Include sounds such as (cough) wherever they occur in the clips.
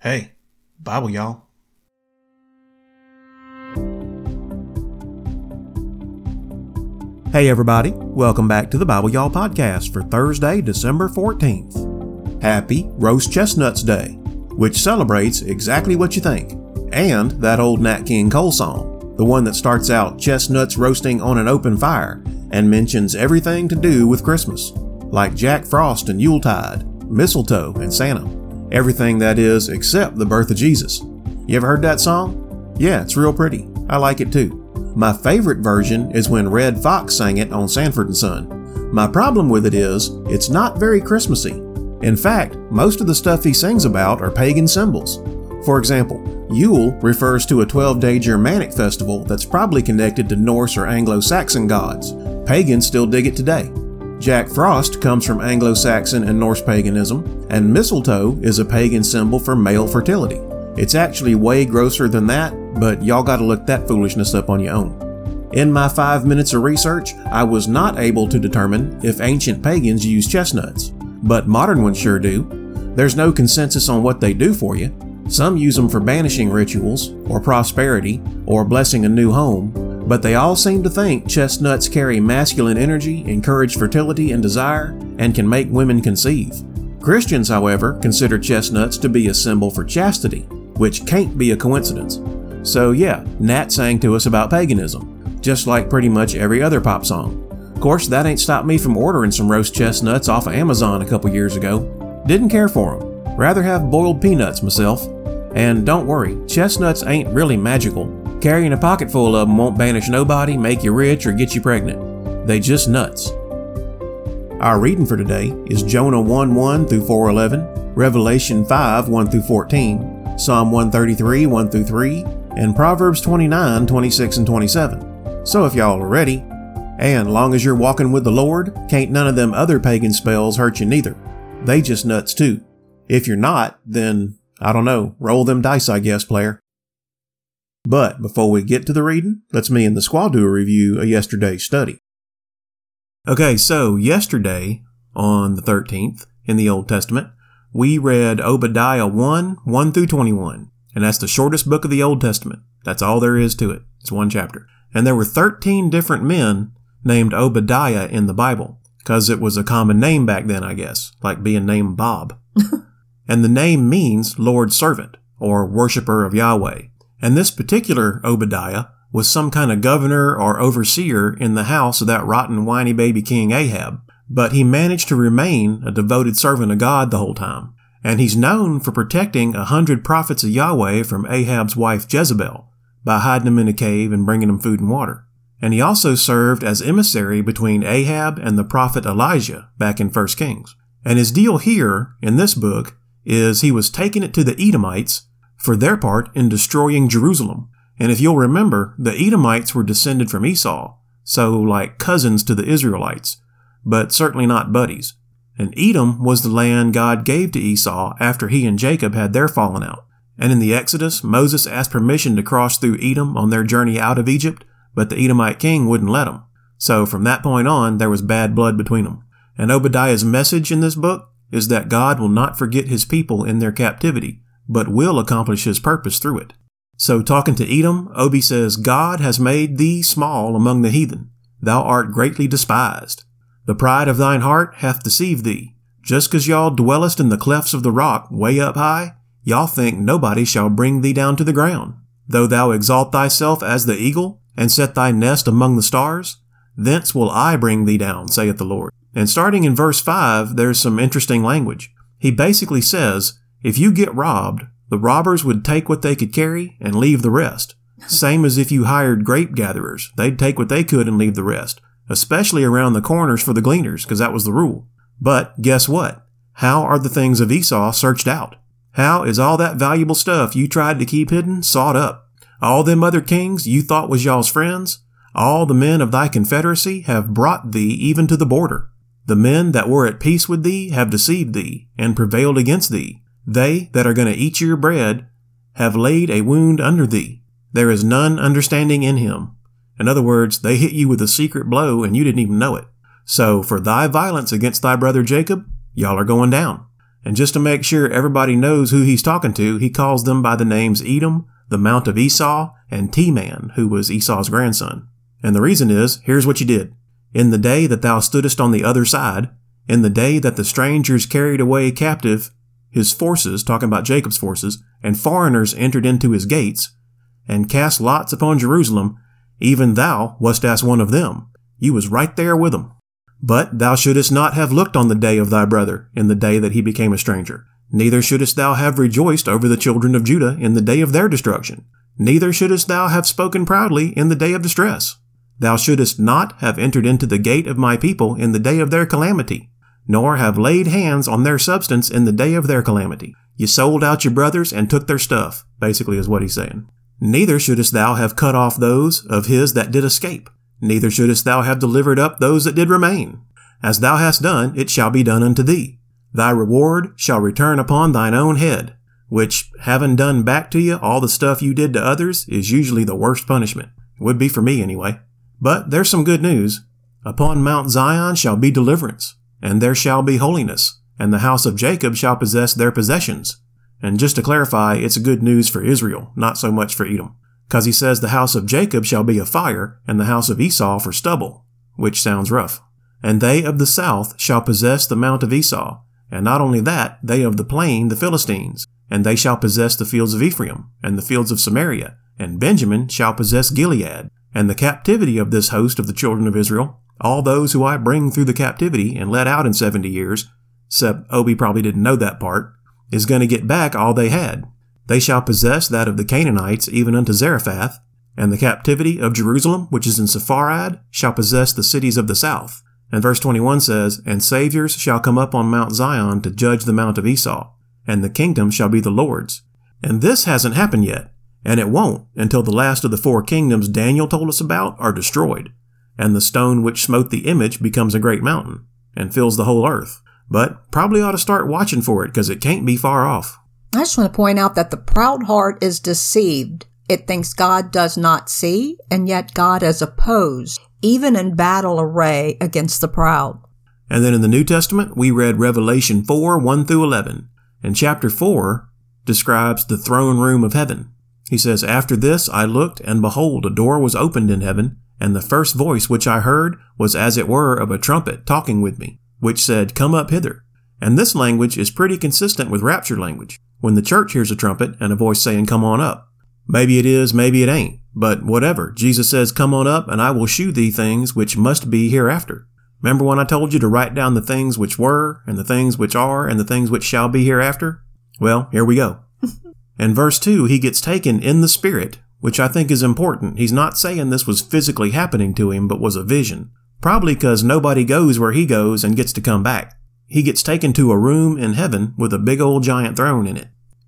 Hey, Bible, y'all. Hey, everybody. Welcome back to the Bible Y'all podcast for Thursday, December 14th. Happy Roast Chestnuts Day, which celebrates exactly what you think, and that old Nat King Cole song, the one that starts out chestnuts roasting on an open fire and mentions everything to do with Christmas, like Jack Frost and Yuletide, mistletoe and Santa. Everything that is except the birth of Jesus. You ever heard that song? Yeah, it's real pretty. I like it too. My favorite version is when Redd Foxx sang it on Sanford and Son. My problem with it is, it's not very Christmassy. In fact, most of the stuff he sings about are pagan symbols. For example, Yule refers to a 12 day Germanic festival that's probably connected to Norse or Anglo Saxon gods. Pagans still dig it today. Jack Frost comes from Anglo Saxon and Norse paganism, and mistletoe is a pagan symbol for male fertility. It's actually way grosser than that, but y'all gotta look that foolishness up on your own. In my five minutes of research, I was not able to determine if ancient pagans use chestnuts, but modern ones sure do. There's no consensus on what they do for you. Some use them for banishing rituals, or prosperity, or blessing a new home, but they all seem to think chestnuts carry masculine energy, encourage fertility and desire, and can make women conceive. Christians, however, consider chestnuts to be a symbol for chastity, which can't be a coincidence. So, yeah, Nat sang to us about paganism, just like pretty much every other pop song. Of course, that ain't stopped me from ordering some roast chestnuts off of Amazon a couple years ago. Didn't care for them. Rather have boiled peanuts myself. And don't worry, chestnuts ain't really magical. Carrying a pocket full of them won't banish nobody, make you rich, or get you pregnant. They just nuts. Our reading for today is Jonah 1 1 through 411, Revelation 5 1 through 14, Psalm 133 1 through 3, and Proverbs 29 26 and 27. So if y'all are ready, and long as you're walking with the Lord, can't none of them other pagan spells hurt you neither. They just nuts too. If you're not, then I don't know, roll them dice, I guess, player. But before we get to the reading, let's me and the squad do a review of yesterday's study. Okay, so yesterday, on the 13th, in the Old Testament, we read Obadiah 1 1 through 21, and that's the shortest book of the Old Testament. That's all there is to it. It's one chapter. And there were 13 different men named Obadiah in the Bible, because it was a common name back then, I guess, like being named Bob. (laughs) and the name means Lord's servant, or worshiper of Yahweh. And this particular Obadiah was some kind of governor or overseer in the house of that rotten whiny baby king Ahab, but he managed to remain a devoted servant of God the whole time. And he's known for protecting a hundred prophets of Yahweh from Ahab's wife Jezebel by hiding them in a cave and bringing them food and water. And he also served as emissary between Ahab and the prophet Elijah back in 1 Kings. And his deal here in this book is he was taking it to the Edomites for their part in destroying Jerusalem. And if you'll remember, the Edomites were descended from Esau, so like cousins to the Israelites, but certainly not buddies. And Edom was the land God gave to Esau after he and Jacob had their falling out. And in the Exodus, Moses asked permission to cross through Edom on their journey out of Egypt, but the Edomite king wouldn't let him. So from that point on, there was bad blood between them. And Obadiah's message in this book is that God will not forget his people in their captivity, but will accomplish his purpose through it. So talking to Edom, Obi says, God has made thee small among the heathen. Thou art greatly despised. The pride of thine heart hath deceived thee. Just 'cause y'all dwellest in the clefts of the rock way up high, y'all think nobody shall bring thee down to the ground. Though thou exalt thyself as the eagle, and set thy nest among the stars, thence will I bring thee down, saith the Lord. And starting in verse 5, there's some interesting language. He basically says, if you get robbed, the robbers would take what they could carry and leave the rest. Same as if you hired grape gatherers. They'd take what they could and leave the rest, especially around the corners for the gleaners, because that was the rule. But guess what? How are the things of Esau searched out? How is all that valuable stuff you tried to keep hidden sought up? All them other kings you thought was y'all's friends, all the men of thy confederacy have brought thee even to the border. The men that were at peace with thee have deceived thee and prevailed against thee. They that are going to eat your bread have laid a wound under thee. There is none understanding in him. In other words, they hit you with a secret blow and you didn't even know it. So for thy violence against thy brother Jacob, y'all are going down. And just to make sure everybody knows who he's talking to, he calls them by the names Edom, the Mount of Esau, and Teman, who was Esau's grandson. And the reason is, here's what you did. In the day that thou stoodest on the other side, in the day that the strangers carried away captive his forces, talking about Jacob's forces, and foreigners entered into his gates, and cast lots upon Jerusalem, even thou wast as one of them. You was right there with them. But thou shouldest not have looked on the day of thy brother in the day that he became a stranger. Neither shouldest thou have rejoiced over the children of Judah in the day of their destruction. Neither shouldest thou have spoken proudly in the day of distress. Thou shouldest not have entered into the gate of my people in the day of their calamity, nor have laid hands on their substance in the day of their calamity. You sold out your brothers and took their stuff, basically is what he's saying. Neither shouldest thou have cut off those of his that did escape, neither shouldest thou have delivered up those that did remain. As thou hast done, it shall be done unto thee. Thy reward shall return upon thine own head, which, having done back to you all the stuff you did to others, is usually the worst punishment. Would be for me anyway. But there's some good news. Upon Mount Zion shall be deliverance, and there shall be holiness, and the house of Jacob shall possess their possessions. And just to clarify, it's good news for Israel, not so much for Edom because he says the house of Jacob shall be a fire, and the house of Esau for stubble, which sounds rough. And they of the south shall possess the mount of Esau, and not only that, they of the plain the Philistines, and they shall possess the fields of Ephraim, and the fields of Samaria, and Benjamin shall possess Gilead, and the captivity of this host of the children of Israel, all those who I bring through the captivity and let out in seventy years, except Obi probably didn't know that part, is going to get back all they had, they shall possess that of the Canaanites even unto Zarephath, and the captivity of Jerusalem, which is in Sepharad, shall possess the cities of the south. And verse 21 says, And saviors shall come up on Mount Zion to judge the mount of Esau, and the kingdom shall be the Lord's. And this hasn't happened yet, and it won't until the last of the four kingdoms Daniel told us about are destroyed, and the stone which smote the image becomes a great mountain, and fills the whole earth. But probably ought to start watching for it, because it can't be far off. I just want to point out that the proud heart is deceived. It thinks God does not see, and yet God is opposed, even in battle array against the proud. And then in the New Testament, we read Revelation 4 1 through 11. And chapter 4 describes the throne room of heaven. He says, After this I looked, and behold, a door was opened in heaven, and the first voice which I heard was as it were of a trumpet talking with me, which said, Come up hither. And this language is pretty consistent with rapture language when the church hears a trumpet and a voice saying, Come on up. Maybe it is, maybe it ain't, but whatever. Jesus says, Come on up, and I will shew thee things which must be hereafter. Remember when I told you to write down the things which were, and the things which are, and the things which shall be hereafter? Well, here we go. (laughs) in verse 2, he gets taken in the Spirit, which I think is important. He's not saying this was physically happening to him, but was a vision. Probably because nobody goes where he goes and gets to come back he gets taken to a room in heaven with a big old giant throne in it.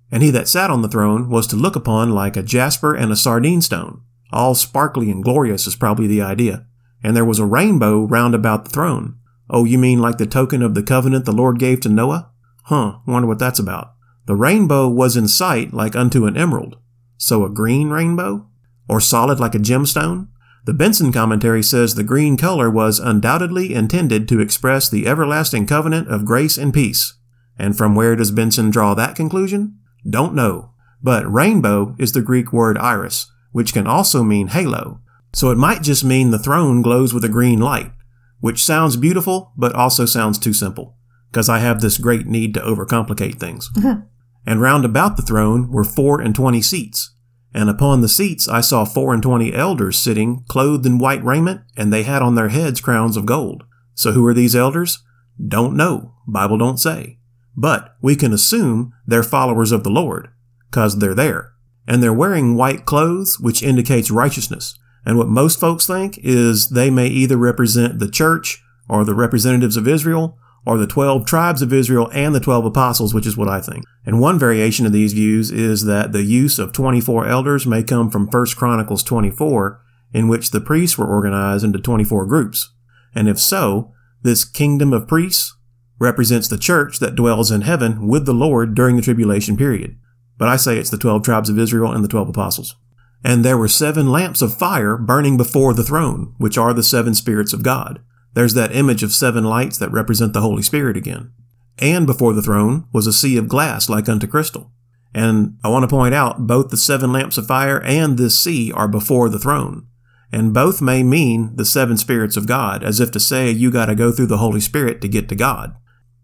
And he that sat on the throne was to look upon like a jasper and a sardine stone. All sparkly and glorious is probably the idea. And there was a rainbow round about the throne. Oh, you mean like the token of the covenant the Lord gave to Noah? Huh, wonder what that's about. The rainbow was in sight like unto an emerald. So a green rainbow? Or solid like a gemstone? The Benson commentary says the green color was undoubtedly intended to express the everlasting covenant of grace and peace. And from where does Benson draw that conclusion? Don't know. But rainbow is the Greek word iris, which can also mean halo. So it might just mean the throne glows with a green light, which sounds beautiful, but also sounds too simple, because I have this great need to overcomplicate things. (laughs) and round about the throne were four and twenty seats, and upon the seats I saw four and twenty elders sitting, clothed in white raiment, and they had on their heads crowns of gold. So who are these elders? Don't know. Bible don't say. But we can assume they're followers of the Lord, cause they're there. And they're wearing white clothes, which indicates righteousness. And what most folks think is they may either represent the church or the representatives of Israel or the 12 tribes of Israel and the 12 apostles, which is what I think. And one variation of these views is that the use of 24 elders may come from 1 Chronicles 24, in which the priests were organized into 24 groups. And if so, this kingdom of priests represents the church that dwells in heaven with the Lord during the tribulation period. But I say it's the 12 tribes of Israel and the 12 apostles. And there were seven lamps of fire burning before the throne, which are the seven spirits of God. There's that image of seven lights that represent the Holy Spirit again. and before the throne was a sea of glass like unto crystal. And I want to point out both the seven lamps of fire and this sea are before the throne. And both may mean the seven spirits of God, as if to say you got to go through the Holy Spirit to get to God.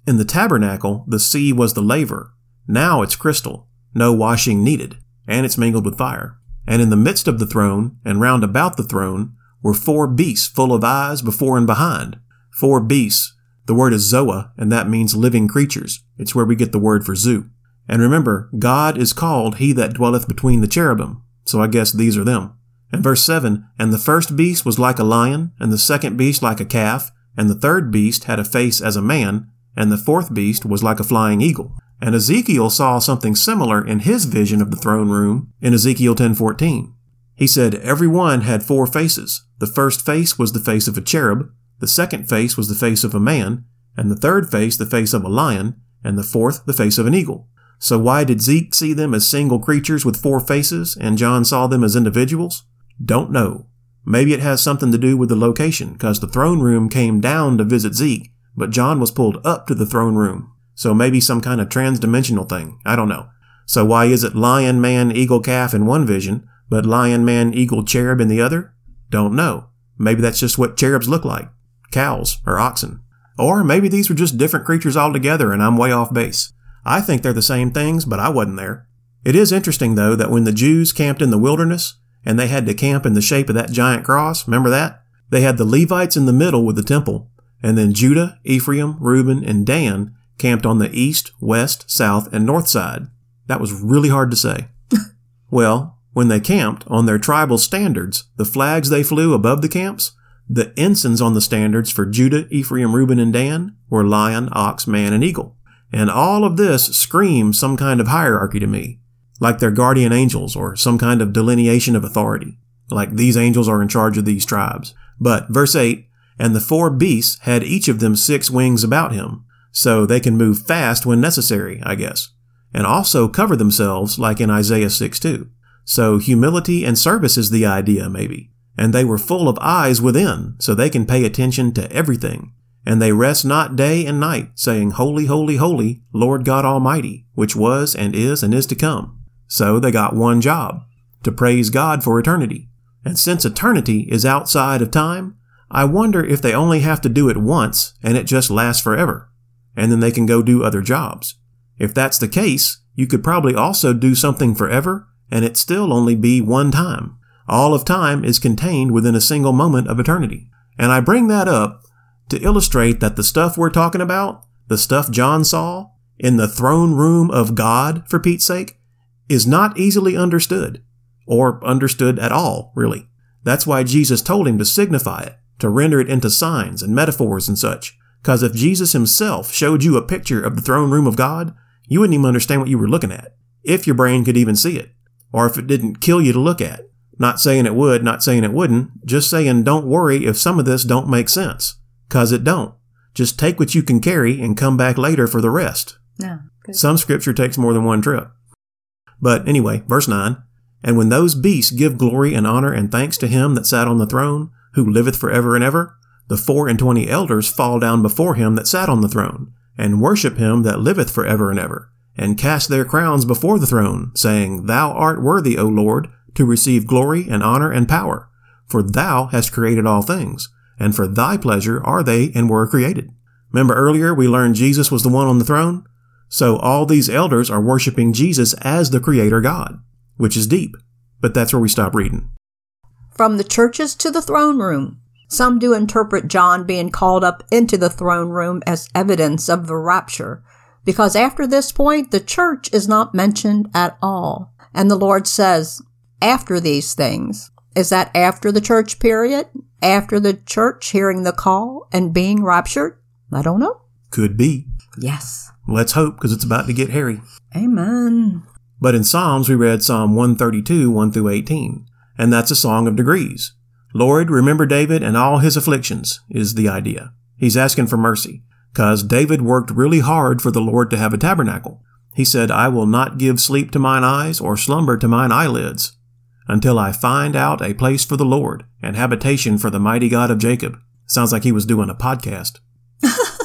In the tabernacle, the sea was the laver. Now it's crystal, no washing needed, and it's mingled with fire. And in the midst of the throne, and round about the throne, were four beasts full of eyes before and behind. Four beasts. The word is zoa, and that means living creatures. It's where we get the word for zoo. And remember, God is called he that dwelleth between the cherubim. So I guess these are them. And verse 7 And the first beast was like a lion, and the second beast like a calf, and the third beast had a face as a man, and the fourth beast was like a flying eagle. And Ezekiel saw something similar in his vision of the throne room in Ezekiel 10:14. He said every one had four faces. The first face was the face of a cherub, the second face was the face of a man, and the third face the face of a lion, and the fourth the face of an eagle. So why did Zeke see them as single creatures with four faces and John saw them as individuals? Don't know. Maybe it has something to do with the location, because the throne room came down to visit Zeke, but John was pulled up to the throne room. So maybe some kind of transdimensional thing. I don't know. So why is it lion, man, eagle, calf in one vision, but lion, man, eagle, cherub in the other? Don't know. Maybe that's just what cherubs look like. Cows or oxen. Or maybe these were just different creatures altogether and I'm way off base. I think they're the same things, but I wasn't there. It is interesting though that when the Jews camped in the wilderness, and they had to camp in the shape of that giant cross. Remember that? They had the Levites in the middle with the temple, and then Judah, Ephraim, Reuben, and Dan camped on the east, west, south, and north side. That was really hard to say. (laughs) well, when they camped on their tribal standards, the flags they flew above the camps, the ensigns on the standards for Judah, Ephraim, Reuben, and Dan were lion, ox, man, and eagle. And all of this screams some kind of hierarchy to me like they're guardian angels or some kind of delineation of authority. Like these angels are in charge of these tribes. But verse 8, and the four beasts had each of them six wings about him, so they can move fast when necessary, I guess, and also cover themselves like in Isaiah 6 2. So humility and service is the idea, maybe. And they were full of eyes within, so they can pay attention to everything. And they rest not day and night, saying, Holy, holy, holy, Lord God Almighty, which was and is and is to come. So they got one job to praise God for eternity. And since eternity is outside of time, I wonder if they only have to do it once and it just lasts forever. And then they can go do other jobs. If that's the case, you could probably also do something forever and it still only be one time. All of time is contained within a single moment of eternity. And I bring that up to illustrate that the stuff we're talking about, the stuff John saw in the throne room of God, for Pete's sake, is not easily understood, or understood at all, really. That's why Jesus told him to signify it, to render it into signs and metaphors and such. Because if Jesus himself showed you a picture of the throne room of God, you wouldn't even understand what you were looking at, if your brain could even see it, or if it didn't kill you to look at. Not saying it would, not saying it wouldn't, just saying don't worry if some of this don't make sense. Cause it don't. Just take what you can carry and come back later for the rest. No. Some scripture takes more than one trip. But anyway, verse 9 And when those beasts give glory and honor and thanks to him that sat on the throne, who liveth for ever and ever, the four and twenty elders fall down before him that sat on the throne, and worship him that liveth for ever and ever, and cast their crowns before the throne, saying, Thou art worthy, O Lord, to receive glory and honor and power, for thou hast created all things, and for thy pleasure are they and were created. Remember earlier we learned Jesus was the one on the throne? So all these elders are worshiping Jesus as the creator God, which is deep. But that's where we stop reading. From the churches to the throne room. Some do interpret John being called up into the throne room as evidence of the rapture, because after this point, the church is not mentioned at all. And the Lord says, after these things. Is that after the church period? After the church hearing the call and being raptured? I don't know. Could be. Yes. Let's hope, because it's about to get hairy. Amen. But in Psalms, we read Psalm 132, 1 through 18, and that's a song of degrees. Lord, remember David and all his afflictions, is the idea. He's asking for mercy, because David worked really hard for the Lord to have a tabernacle. He said, I will not give sleep to mine eyes or slumber to mine eyelids until I find out a place for the Lord and habitation for the mighty God of Jacob. Sounds like he was doing a podcast. (laughs)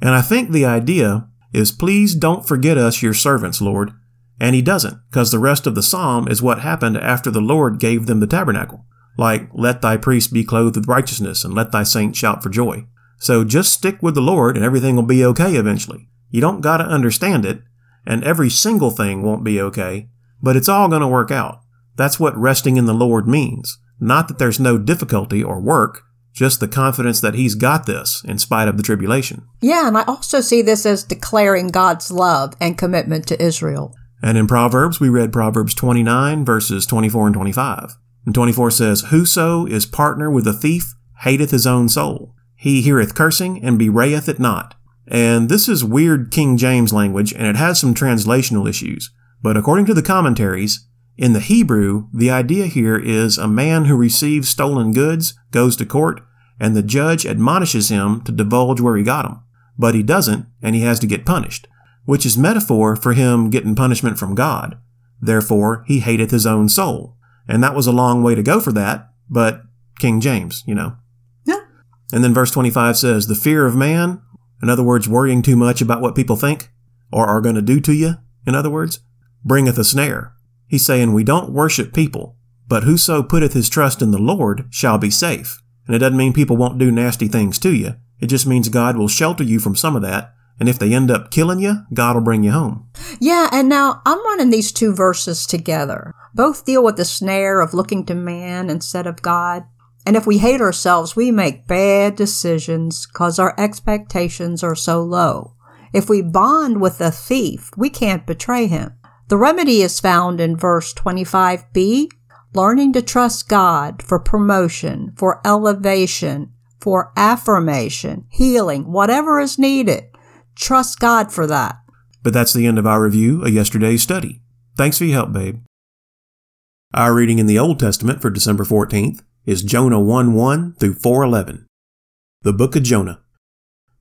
And I think the idea is please don't forget us, your servants, Lord. And he doesn't, because the rest of the psalm is what happened after the Lord gave them the tabernacle. Like, let thy priest be clothed with righteousness, and let thy saints shout for joy. So just stick with the Lord, and everything will be okay eventually. You don't gotta understand it, and every single thing won't be okay, but it's all gonna work out. That's what resting in the Lord means. Not that there's no difficulty or work, just the confidence that He's got this in spite of the tribulation. Yeah, and I also see this as declaring God's love and commitment to Israel. And in Proverbs, we read Proverbs 29, verses 24 and 25. And 24 says, Whoso is partner with a thief hateth his own soul. He heareth cursing and bewrayeth it not. And this is weird King James language and it has some translational issues. But according to the commentaries, in the Hebrew, the idea here is a man who receives stolen goods goes to court and the judge admonishes him to divulge where he got them. But he doesn't and he has to get punished, which is metaphor for him getting punishment from God. Therefore, he hateth his own soul. And that was a long way to go for that, but King James, you know. And then verse 25 says, The fear of man, in other words, worrying too much about what people think or are going to do to you, in other words, bringeth a snare. He's saying we don't worship people, but whoso putteth his trust in the Lord shall be safe. And it doesn't mean people won't do nasty things to you. It just means God will shelter you from some of that. And if they end up killing you, God will bring you home. Yeah, and now I'm running these two verses together. Both deal with the snare of looking to man instead of God. And if we hate ourselves, we make bad decisions because our expectations are so low. If we bond with a thief, we can't betray him. The remedy is found in verse 25b, learning to trust God for promotion, for elevation, for affirmation, healing, whatever is needed. Trust God for that. But that's the end of our review of yesterday's study. Thanks for your help, babe. Our reading in the Old Testament for December 14th is Jonah 1 1 through 411. The Book of Jonah.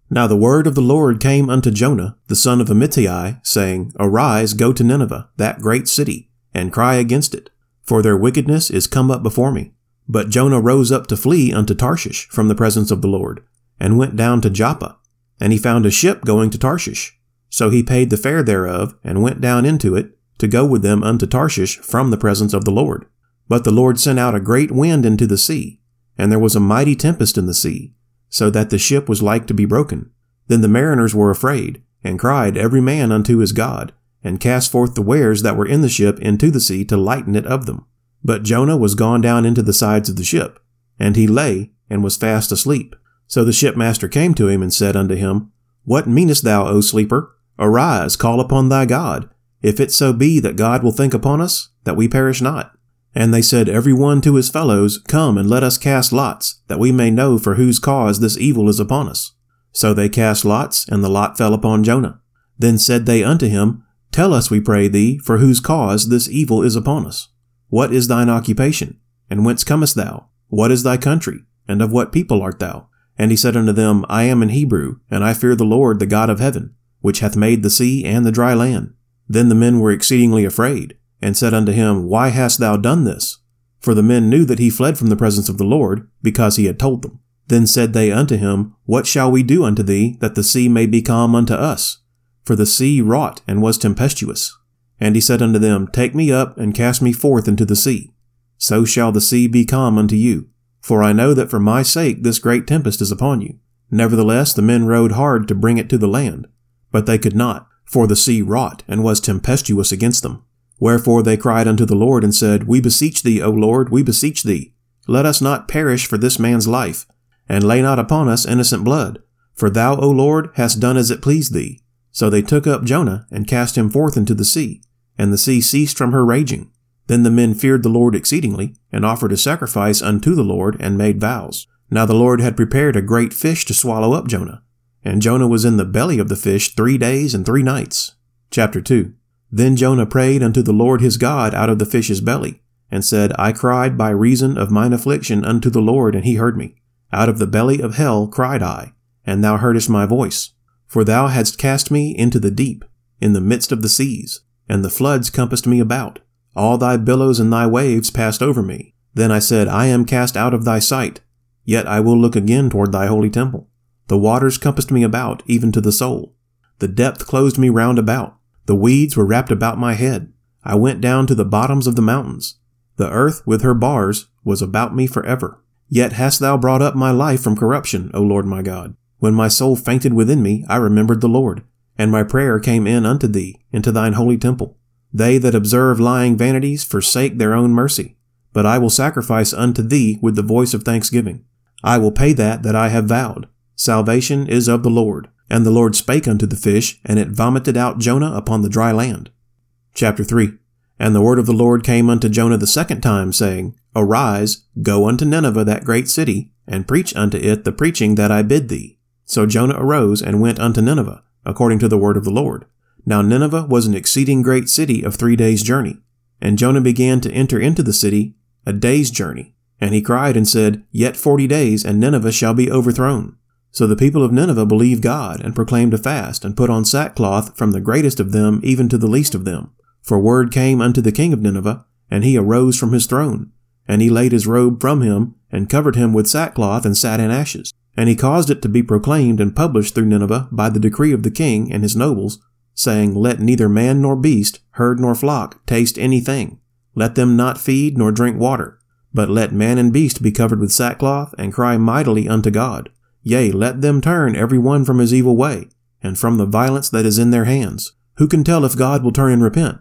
Now the word of the Lord came unto Jonah, the son of Amittai, saying, Arise, go to Nineveh, that great city, and cry against it, for their wickedness is come up before me. But Jonah rose up to flee unto Tarshish from the presence of the Lord, and went down to Joppa, and he found a ship going to Tarshish. So he paid the fare thereof, and went down into it, to go with them unto Tarshish from the presence of the Lord. But the Lord sent out a great wind into the sea, and there was a mighty tempest in the sea, so that the ship was like to be broken. Then the mariners were afraid, and cried every man unto his God, and cast forth the wares that were in the ship into the sea to lighten it of them. But Jonah was gone down into the sides of the ship, and he lay, and was fast asleep. So the shipmaster came to him and said unto him, What meanest thou, O sleeper? Arise, call upon thy God, if it so be that God will think upon us, that we perish not. And they said every one to his fellows, Come and let us cast lots, that we may know for whose cause this evil is upon us. So they cast lots, and the lot fell upon Jonah. Then said they unto him, Tell us, we pray thee, for whose cause this evil is upon us. What is thine occupation? And whence comest thou? What is thy country? And of what people art thou? And he said unto them, I am an Hebrew, and I fear the Lord, the God of heaven, which hath made the sea and the dry land. Then the men were exceedingly afraid, and said unto him, Why hast thou done this? For the men knew that he fled from the presence of the Lord, because he had told them. Then said they unto him, What shall we do unto thee, that the sea may be calm unto us? For the sea wrought and was tempestuous. And he said unto them, Take me up and cast me forth into the sea. So shall the sea be calm unto you. For I know that for my sake this great tempest is upon you. Nevertheless the men rowed hard to bring it to the land. But they could not, for the sea wrought and was tempestuous against them. Wherefore they cried unto the Lord and said, We beseech thee, O Lord, we beseech thee. Let us not perish for this man's life, and lay not upon us innocent blood. For thou, O Lord, hast done as it pleased thee. So they took up Jonah and cast him forth into the sea, and the sea ceased from her raging. Then the men feared the Lord exceedingly, and offered a sacrifice unto the Lord, and made vows. Now the Lord had prepared a great fish to swallow up Jonah. And Jonah was in the belly of the fish three days and three nights. Chapter 2 Then Jonah prayed unto the Lord his God out of the fish's belly, and said, I cried by reason of mine affliction unto the Lord, and he heard me. Out of the belly of hell cried I, and thou heardest my voice. For thou hadst cast me into the deep, in the midst of the seas, and the floods compassed me about. All thy billows and thy waves passed over me. Then I said, I am cast out of thy sight, yet I will look again toward thy holy temple. The waters compassed me about, even to the soul. The depth closed me round about. The weeds were wrapped about my head. I went down to the bottoms of the mountains. The earth with her bars was about me for ever. Yet hast thou brought up my life from corruption, O Lord my God. When my soul fainted within me, I remembered the Lord, and my prayer came in unto thee, into thine holy temple. They that observe lying vanities forsake their own mercy. But I will sacrifice unto thee with the voice of thanksgiving. I will pay that that I have vowed. Salvation is of the Lord. And the Lord spake unto the fish, and it vomited out Jonah upon the dry land. Chapter 3 And the word of the Lord came unto Jonah the second time, saying, Arise, go unto Nineveh, that great city, and preach unto it the preaching that I bid thee. So Jonah arose and went unto Nineveh, according to the word of the Lord. Now Nineveh was an exceeding great city of three days' journey. And Jonah began to enter into the city a day's journey. And he cried and said, Yet forty days, and Nineveh shall be overthrown. So the people of Nineveh believed God, and proclaimed a fast, and put on sackcloth from the greatest of them even to the least of them. For word came unto the king of Nineveh, and he arose from his throne. And he laid his robe from him, and covered him with sackcloth, and sat in ashes. And he caused it to be proclaimed and published through Nineveh by the decree of the king and his nobles, saying, Let neither man nor beast, herd nor flock, taste anything. Let them not feed nor drink water. But let man and beast be covered with sackcloth, and cry mightily unto God. Yea, let them turn every one from his evil way, and from the violence that is in their hands. Who can tell if God will turn and repent,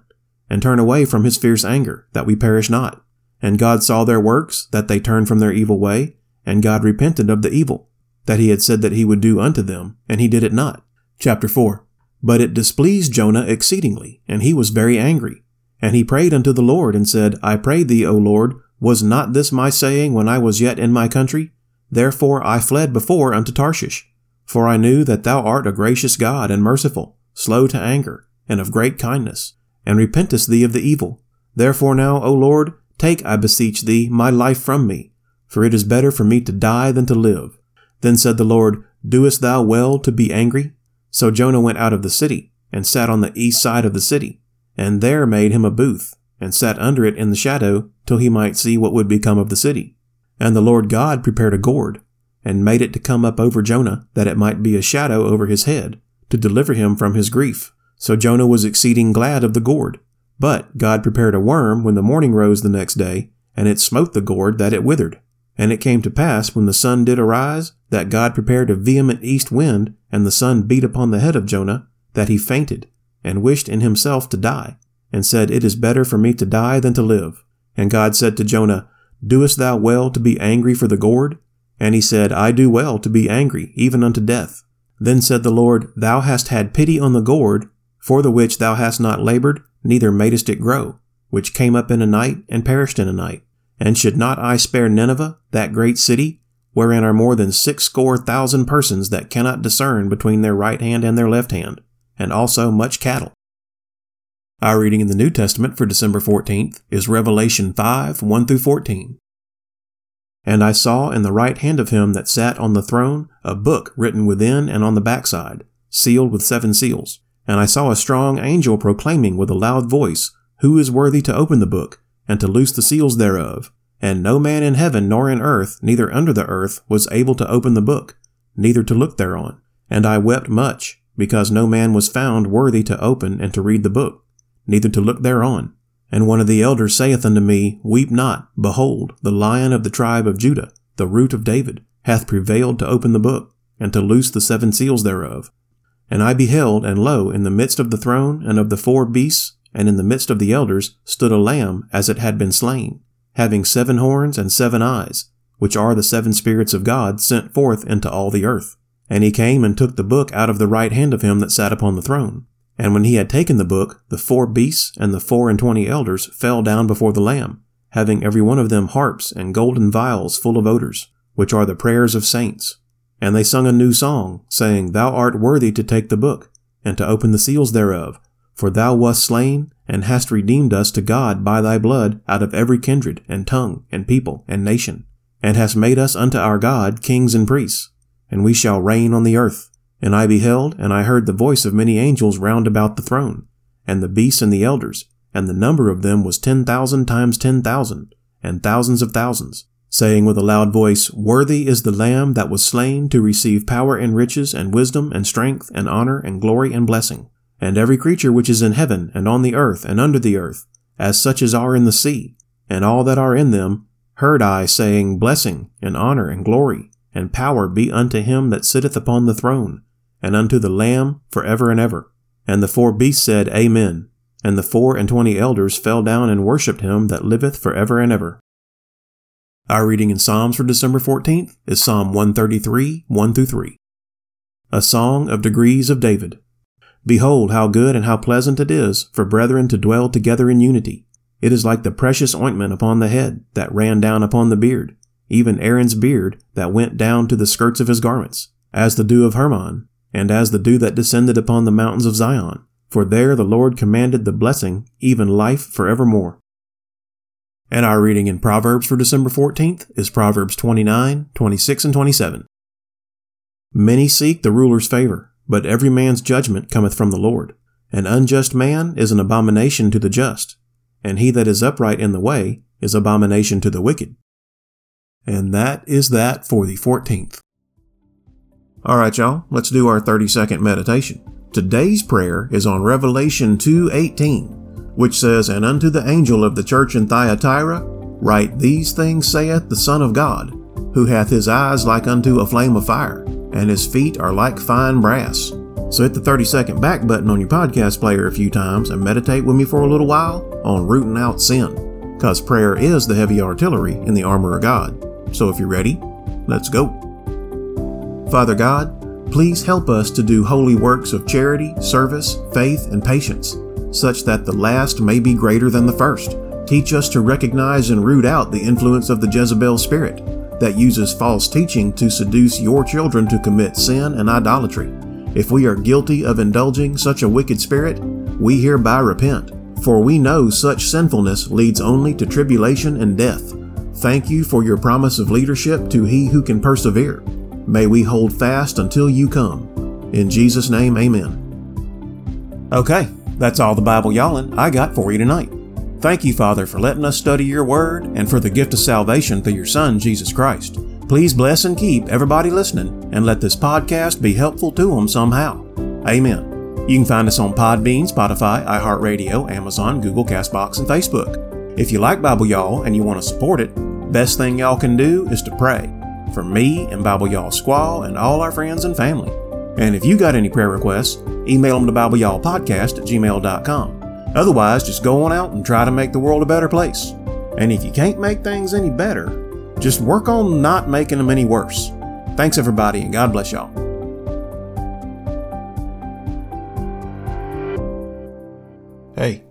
and turn away from his fierce anger, that we perish not? And God saw their works, that they turned from their evil way, and God repented of the evil, that he had said that he would do unto them, and he did it not. Chapter 4 But it displeased Jonah exceedingly, and he was very angry. And he prayed unto the Lord, and said, I pray thee, O Lord, was not this my saying when I was yet in my country? Therefore I fled before unto Tarshish. For I knew that thou art a gracious God and merciful, slow to anger, and of great kindness, and repentest thee of the evil. Therefore now, O Lord, take, I beseech thee, my life from me, for it is better for me to die than to live. Then said the Lord, Doest thou well to be angry? So Jonah went out of the city, and sat on the east side of the city, and there made him a booth, and sat under it in the shadow, till he might see what would become of the city. And the Lord God prepared a gourd, and made it to come up over Jonah, that it might be a shadow over his head, to deliver him from his grief. So Jonah was exceeding glad of the gourd. But God prepared a worm when the morning rose the next day, and it smote the gourd that it withered. And it came to pass, when the sun did arise, that God prepared a vehement east wind, and the sun beat upon the head of Jonah, that he fainted, and wished in himself to die, and said, It is better for me to die than to live. And God said to Jonah, Doest thou well to be angry for the gourd? And he said, I do well to be angry, even unto death. Then said the Lord, Thou hast had pity on the gourd, for the which thou hast not labored, neither madest it grow, which came up in a night and perished in a night. And should not I spare Nineveh, that great city, wherein are more than six score thousand persons that cannot discern between their right hand and their left hand, and also much cattle? Our reading in the New Testament for December 14th is Revelation 5 1 through 14. And I saw in the right hand of him that sat on the throne a book written within and on the backside, sealed with seven seals. And I saw a strong angel proclaiming with a loud voice, Who is worthy to open the book, and to loose the seals thereof? And no man in heaven nor in earth, neither under the earth, was able to open the book, neither to look thereon. And I wept much, because no man was found worthy to open and to read the book neither to look thereon. And one of the elders saith unto me, Weep not, behold, the lion of the tribe of Judah, the root of David, hath prevailed to open the book, and to loose the seven seals thereof. And I beheld, and lo, in the midst of the throne and of the four beasts, and in the midst of the elders, stood a lamb as it had been slain, having seven horns and seven eyes, which are the seven spirits of God sent forth into all the earth. And he came and took the book out of the right hand of him that sat upon the throne. And when he had taken the book, the four beasts and the four and twenty elders fell down before the Lamb, having every one of them harps and golden vials full of odors, which are the prayers of saints. And they sung a new song, saying, Thou art worthy to take the book, and to open the seals thereof, for thou wast slain, and hast redeemed us to God by thy blood out of every kindred, and tongue, and people, and nation, and hast made us unto our God kings and priests, and we shall reign on the earth. And I beheld, and I heard the voice of many angels round about the throne, and the beasts and the elders, and the number of them was ten thousand times ten thousand, and thousands of thousands. saying with a loud voice, Worthy is the Lamb that was slain to receive power and riches and wisdom and strength and honor and glory and blessing. And every creature which is in heaven and on the earth and under the earth, as such as are in the sea, and all that are in them, heard I saying, Blessing and honor and glory and power be unto him that sitteth upon the throne, and unto the Lamb for ever and ever. And the four beasts said, Amen. And the four and twenty elders fell down and worshipped him that liveth for ever and ever. Our reading in Psalms for December 14th is Psalm 133, 1 through 3. A Song of Degrees of David. Behold, how good and how pleasant it is for brethren to dwell together in unity. It is like the precious ointment upon the head that ran down upon the beard, even Aaron's beard that went down to the skirts of his garments, as the dew of Hermon, and as the dew that descended upon the mountains of Zion. For there the Lord commanded the blessing, even life for evermore. And our reading in Proverbs for December 14th is Proverbs 29, 26, and 27. Many seek the ruler's favor, but every man's judgment cometh from the Lord. An unjust man is an abomination to the just, and he that is upright in the way is abomination to the wicked. And that is that for the 14th. Alright, y'all, let's do our 30 second meditation. Today's prayer is on Revelation 2:18 which says, And unto the angel of the church in Thyatira, write, These things saith the Son of God, who hath his eyes like unto a flame of fire, and his feet are like fine brass. So hit the 30 second back button on your podcast player a few times and meditate with me for a little while on rooting out sin. Because prayer is the heavy artillery in the armor of God. So if you're ready, let's go. Father God, please help us to do holy works of charity, service, faith, and patience such that the last may be greater than the first. Teach us to recognize and root out the influence of the Jezebel spirit that uses false teaching to seduce your children to commit sin and idolatry. If we are guilty of indulging such a wicked spirit, we hereby repent, for we know such sinfulness leads only to tribulation and death. Thank you for your promise of leadership to he who can persevere. May we hold fast until you come. In Jesus' name, amen. Okay, that's all the Bible yawling I got for you tonight. Thank you, Father, for letting us study your word and for the gift of salvation through your Son, Jesus Christ. Please bless and keep everybody listening and let this podcast be helpful to them somehow. Amen. You can find us on Podbean, Spotify, iHeartRadio, Amazon, Google, Castbox, and Facebook. If you like Bible Y'all and you want to support it, best thing y'all can do is to pray for me and Bible Y'all Squaw and all our friends and family. And if you got any prayer requests, email them to BibleYallPodcast at gmail.com. Otherwise, just go on out and try to make the world a better place. And if you can't make things any better, just work on not making them any worse. Thanks, everybody, and God bless y'all. Hey,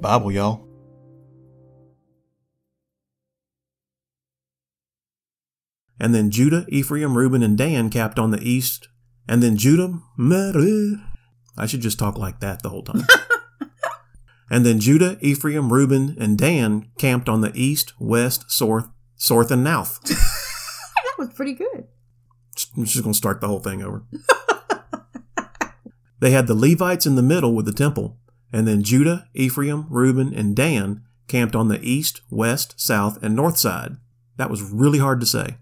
Bible, y'all. And then Judah, Ephraim, Reuben, and Dan capped on the east and then Judah, Mary. I should just talk like that the whole time. (laughs) and then Judah, Ephraim, Reuben, and Dan camped on the east, west, south, south, and north. (laughs) that was pretty good. I'm just going to start the whole thing over. they had the Levites in the middle with the temple, and then Judah, Ephraim, Reuben, and Dan camped on the east, west, south, and north side. That was really hard to say.